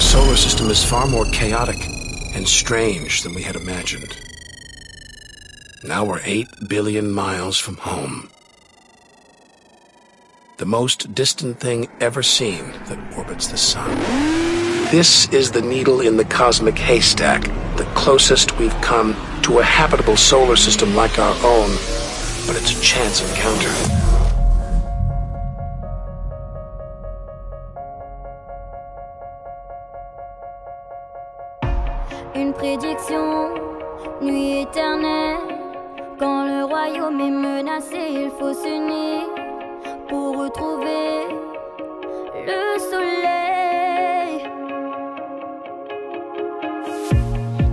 Our solar system is far more chaotic and strange than we had imagined. Now we're 8 billion miles from home. The most distant thing ever seen that orbits the sun. This is the needle in the cosmic haystack, the closest we've come to a habitable solar system like our own, but it's a chance encounter. prédiction, nuit éternelle. Quand le royaume est menacé, il faut s'unir pour retrouver le soleil.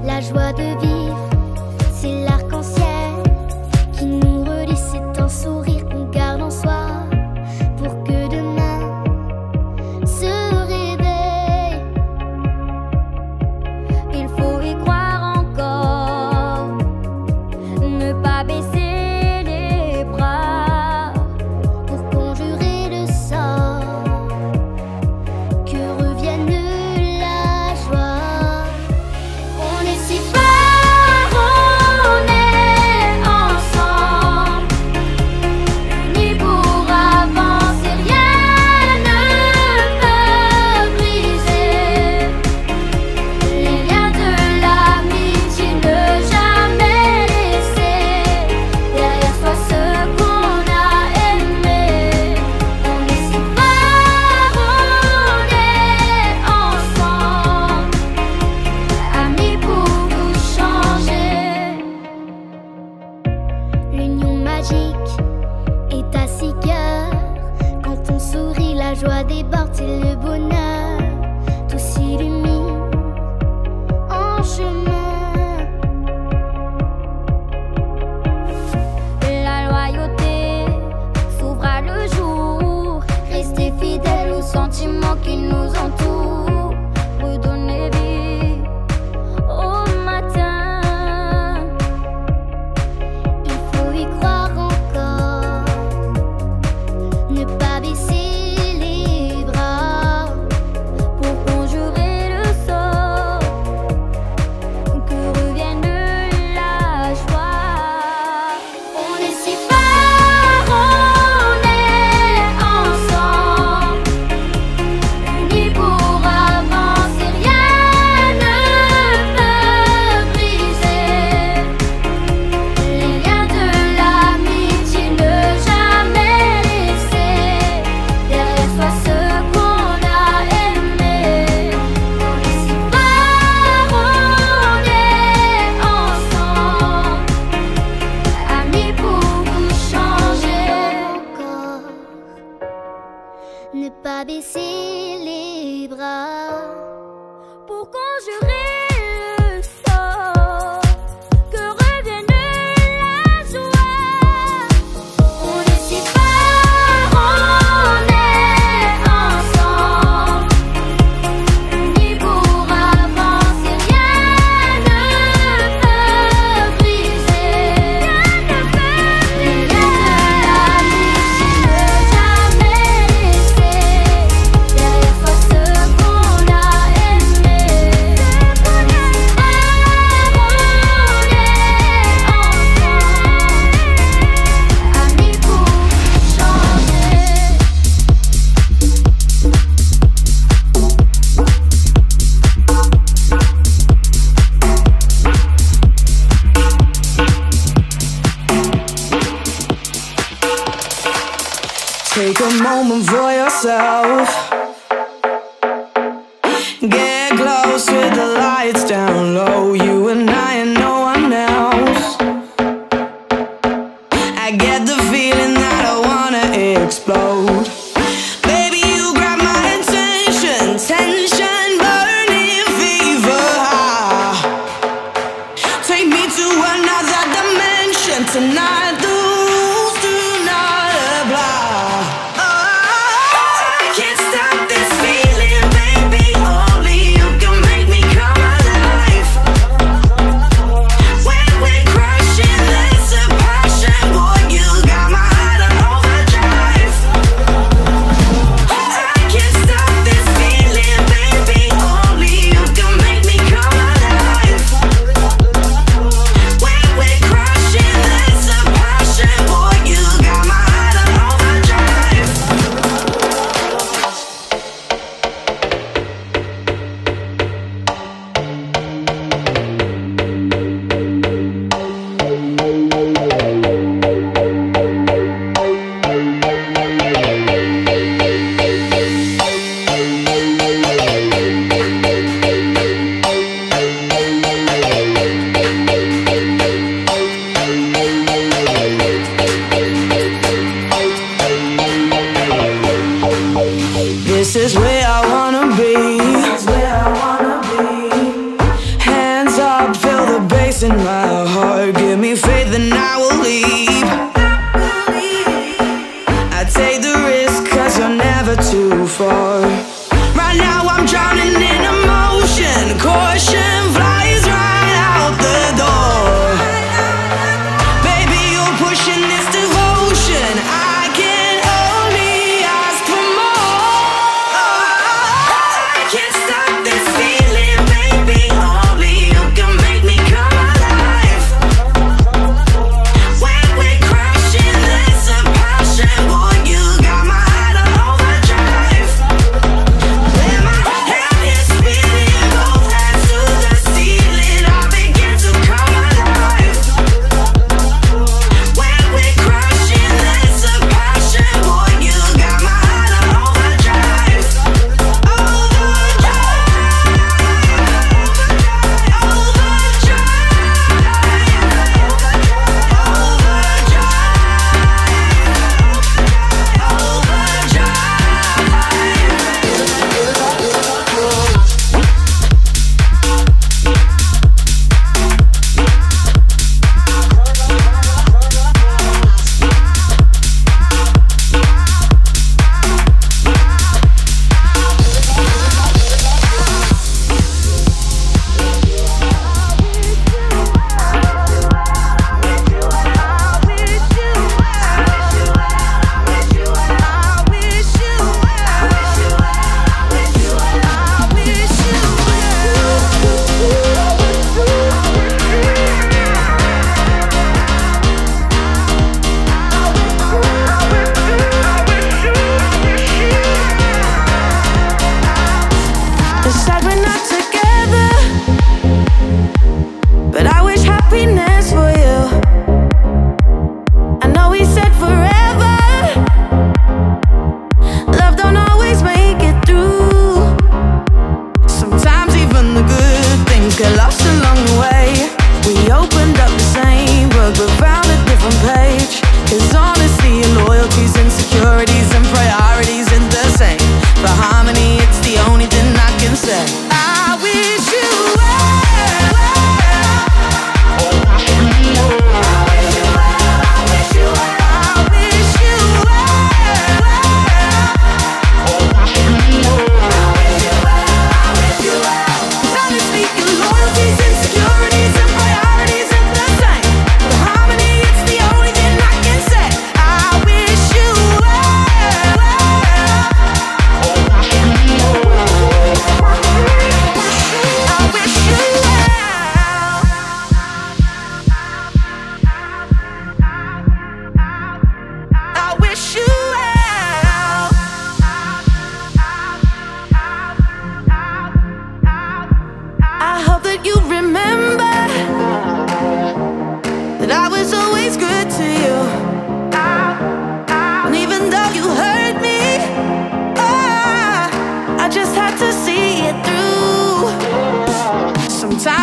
La joie de vivre.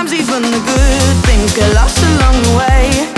Sometimes even the good things get lost along the way.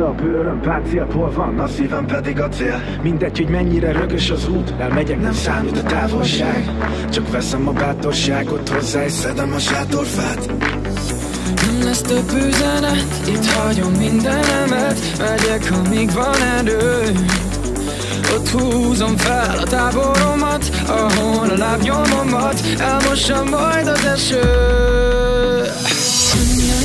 Persze a bőröm páncélból van, a szívem pedig a acél Mindegy, hogy mennyire rögös az út, elmegyek, nem számít a távolság. Csak veszem a bátorságot hozzá és szedem a sátorfát. Nem lesz több üzenet, itt hagyom mindenemet Megyek, amíg van erő. Ott húzom fel a táboromat, ahol a lábnyomomat Elmossa majd az eső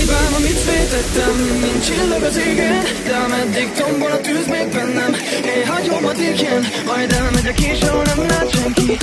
hibám, amit vétettem Mint csillag az égen De ameddig tombol a tűz még bennem. Én hagyom a égen Majd elmegyek és ahol nem lát senki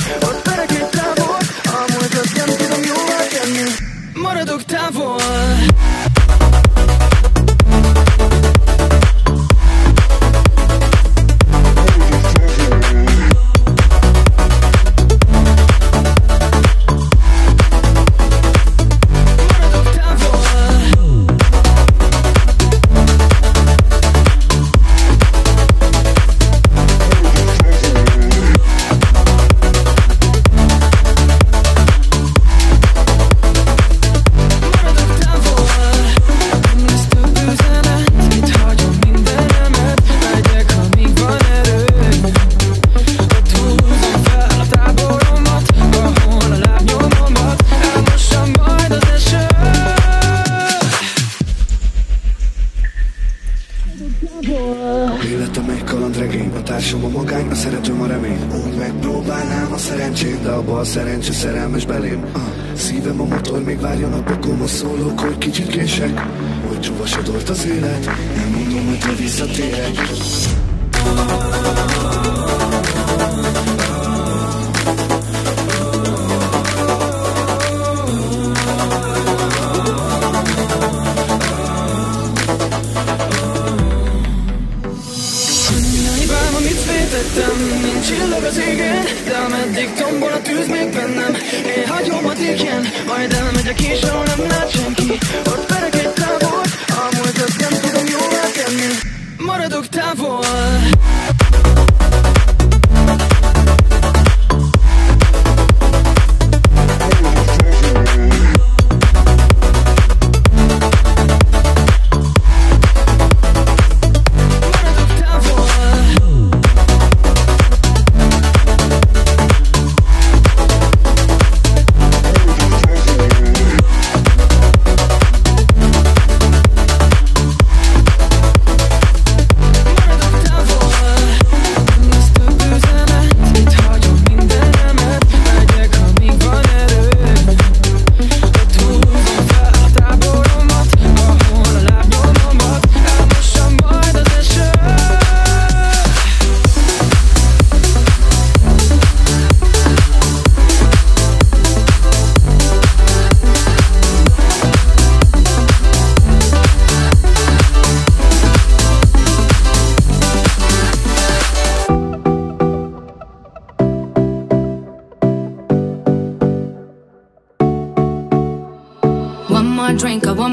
égen Majd elmegyek és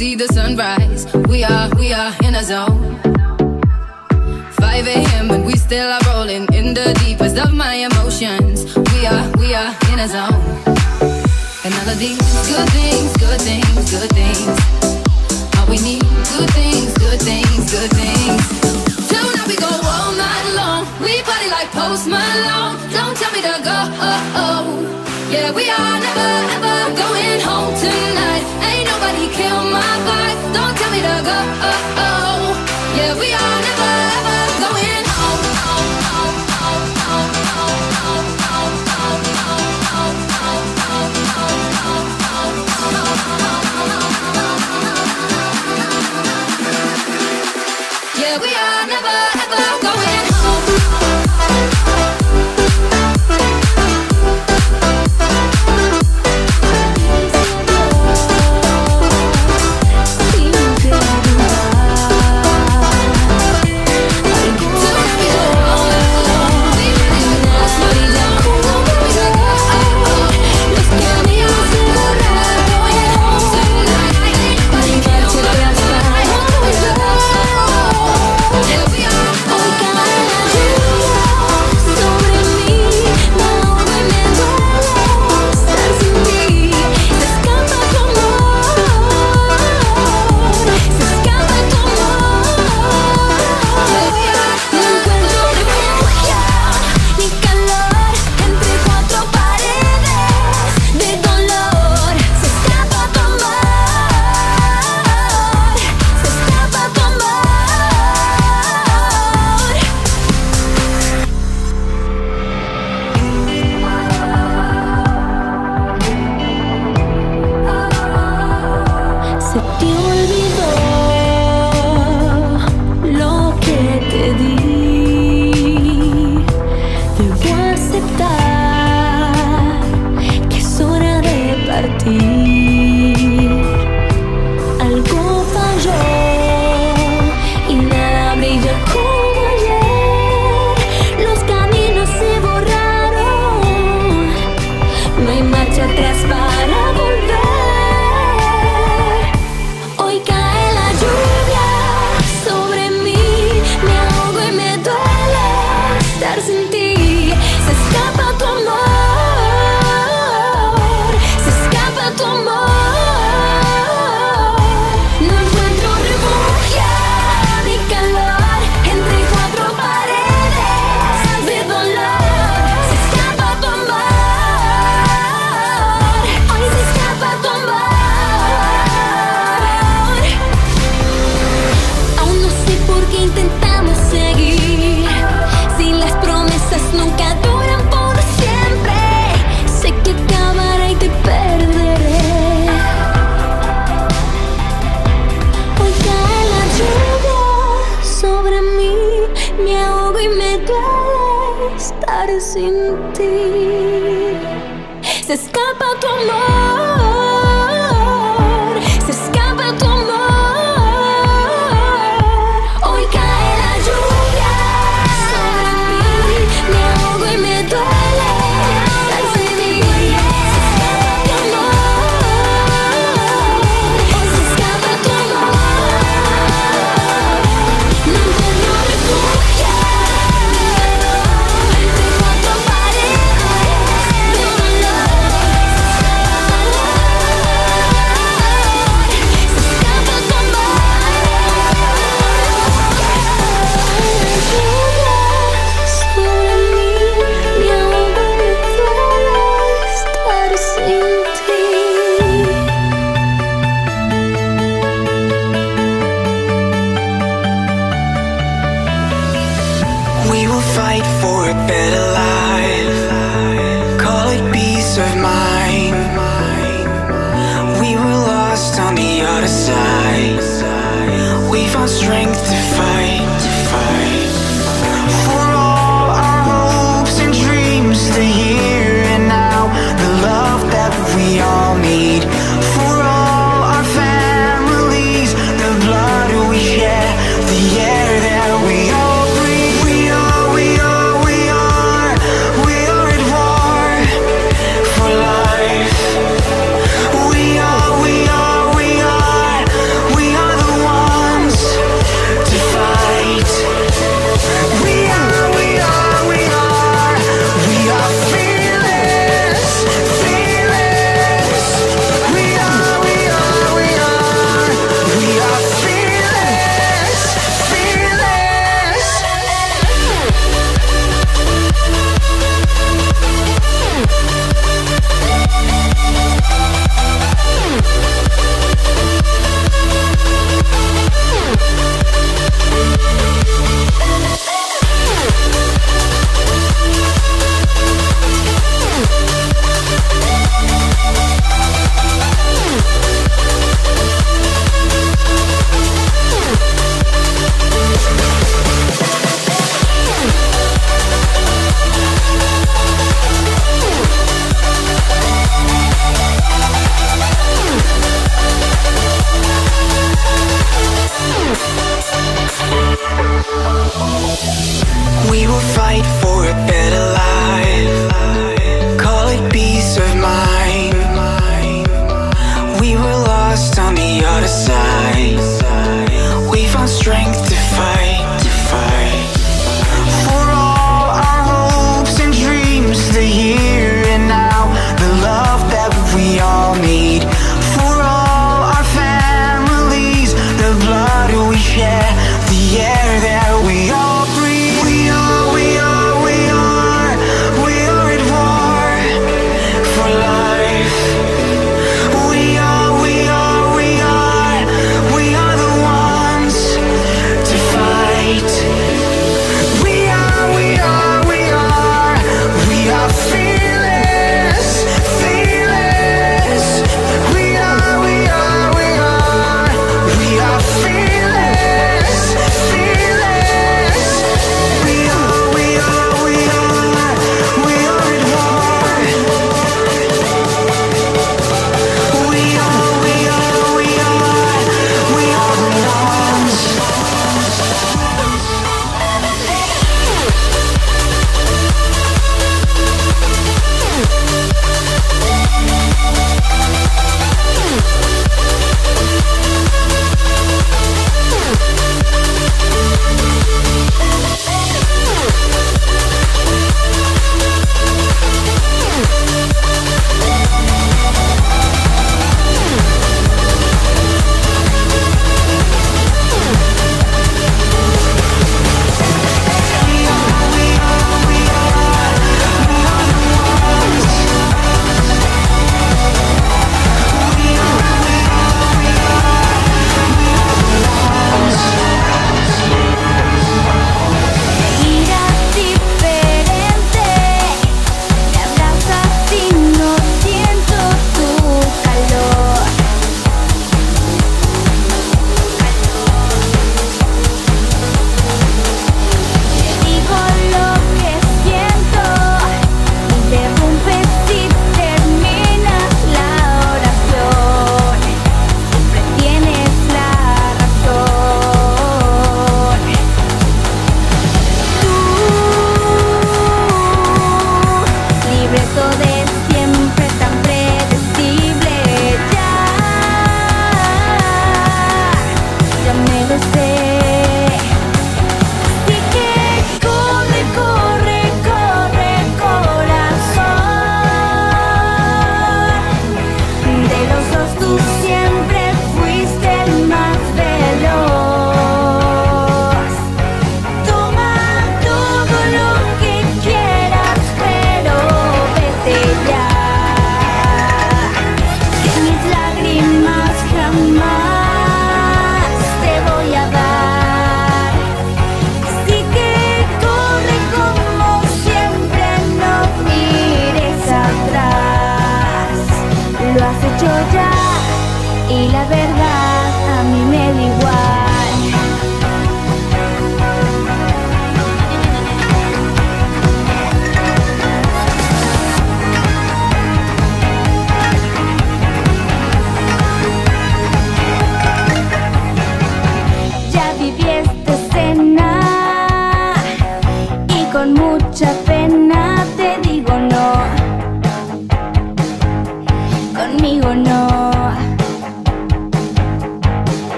see the sunrise. We are, we are in a zone. 5 a.m. and we still are rolling in the deepest of my emotions. We are, we are in a zone. And all of these good things, good things, good things. All we need, good things, good things, good things. Tonight we go all night long. We party like Post Malone. Don't tell me to go. Oh, oh. Yeah, we are never ever going home tonight. Nobody kill my vibe. Don't tell me to go. Oh, oh, oh.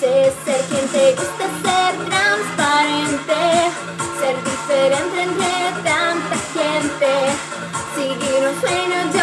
ser quien te gusta ser transparente, ser diferente entre tanta gente, seguir un sueño.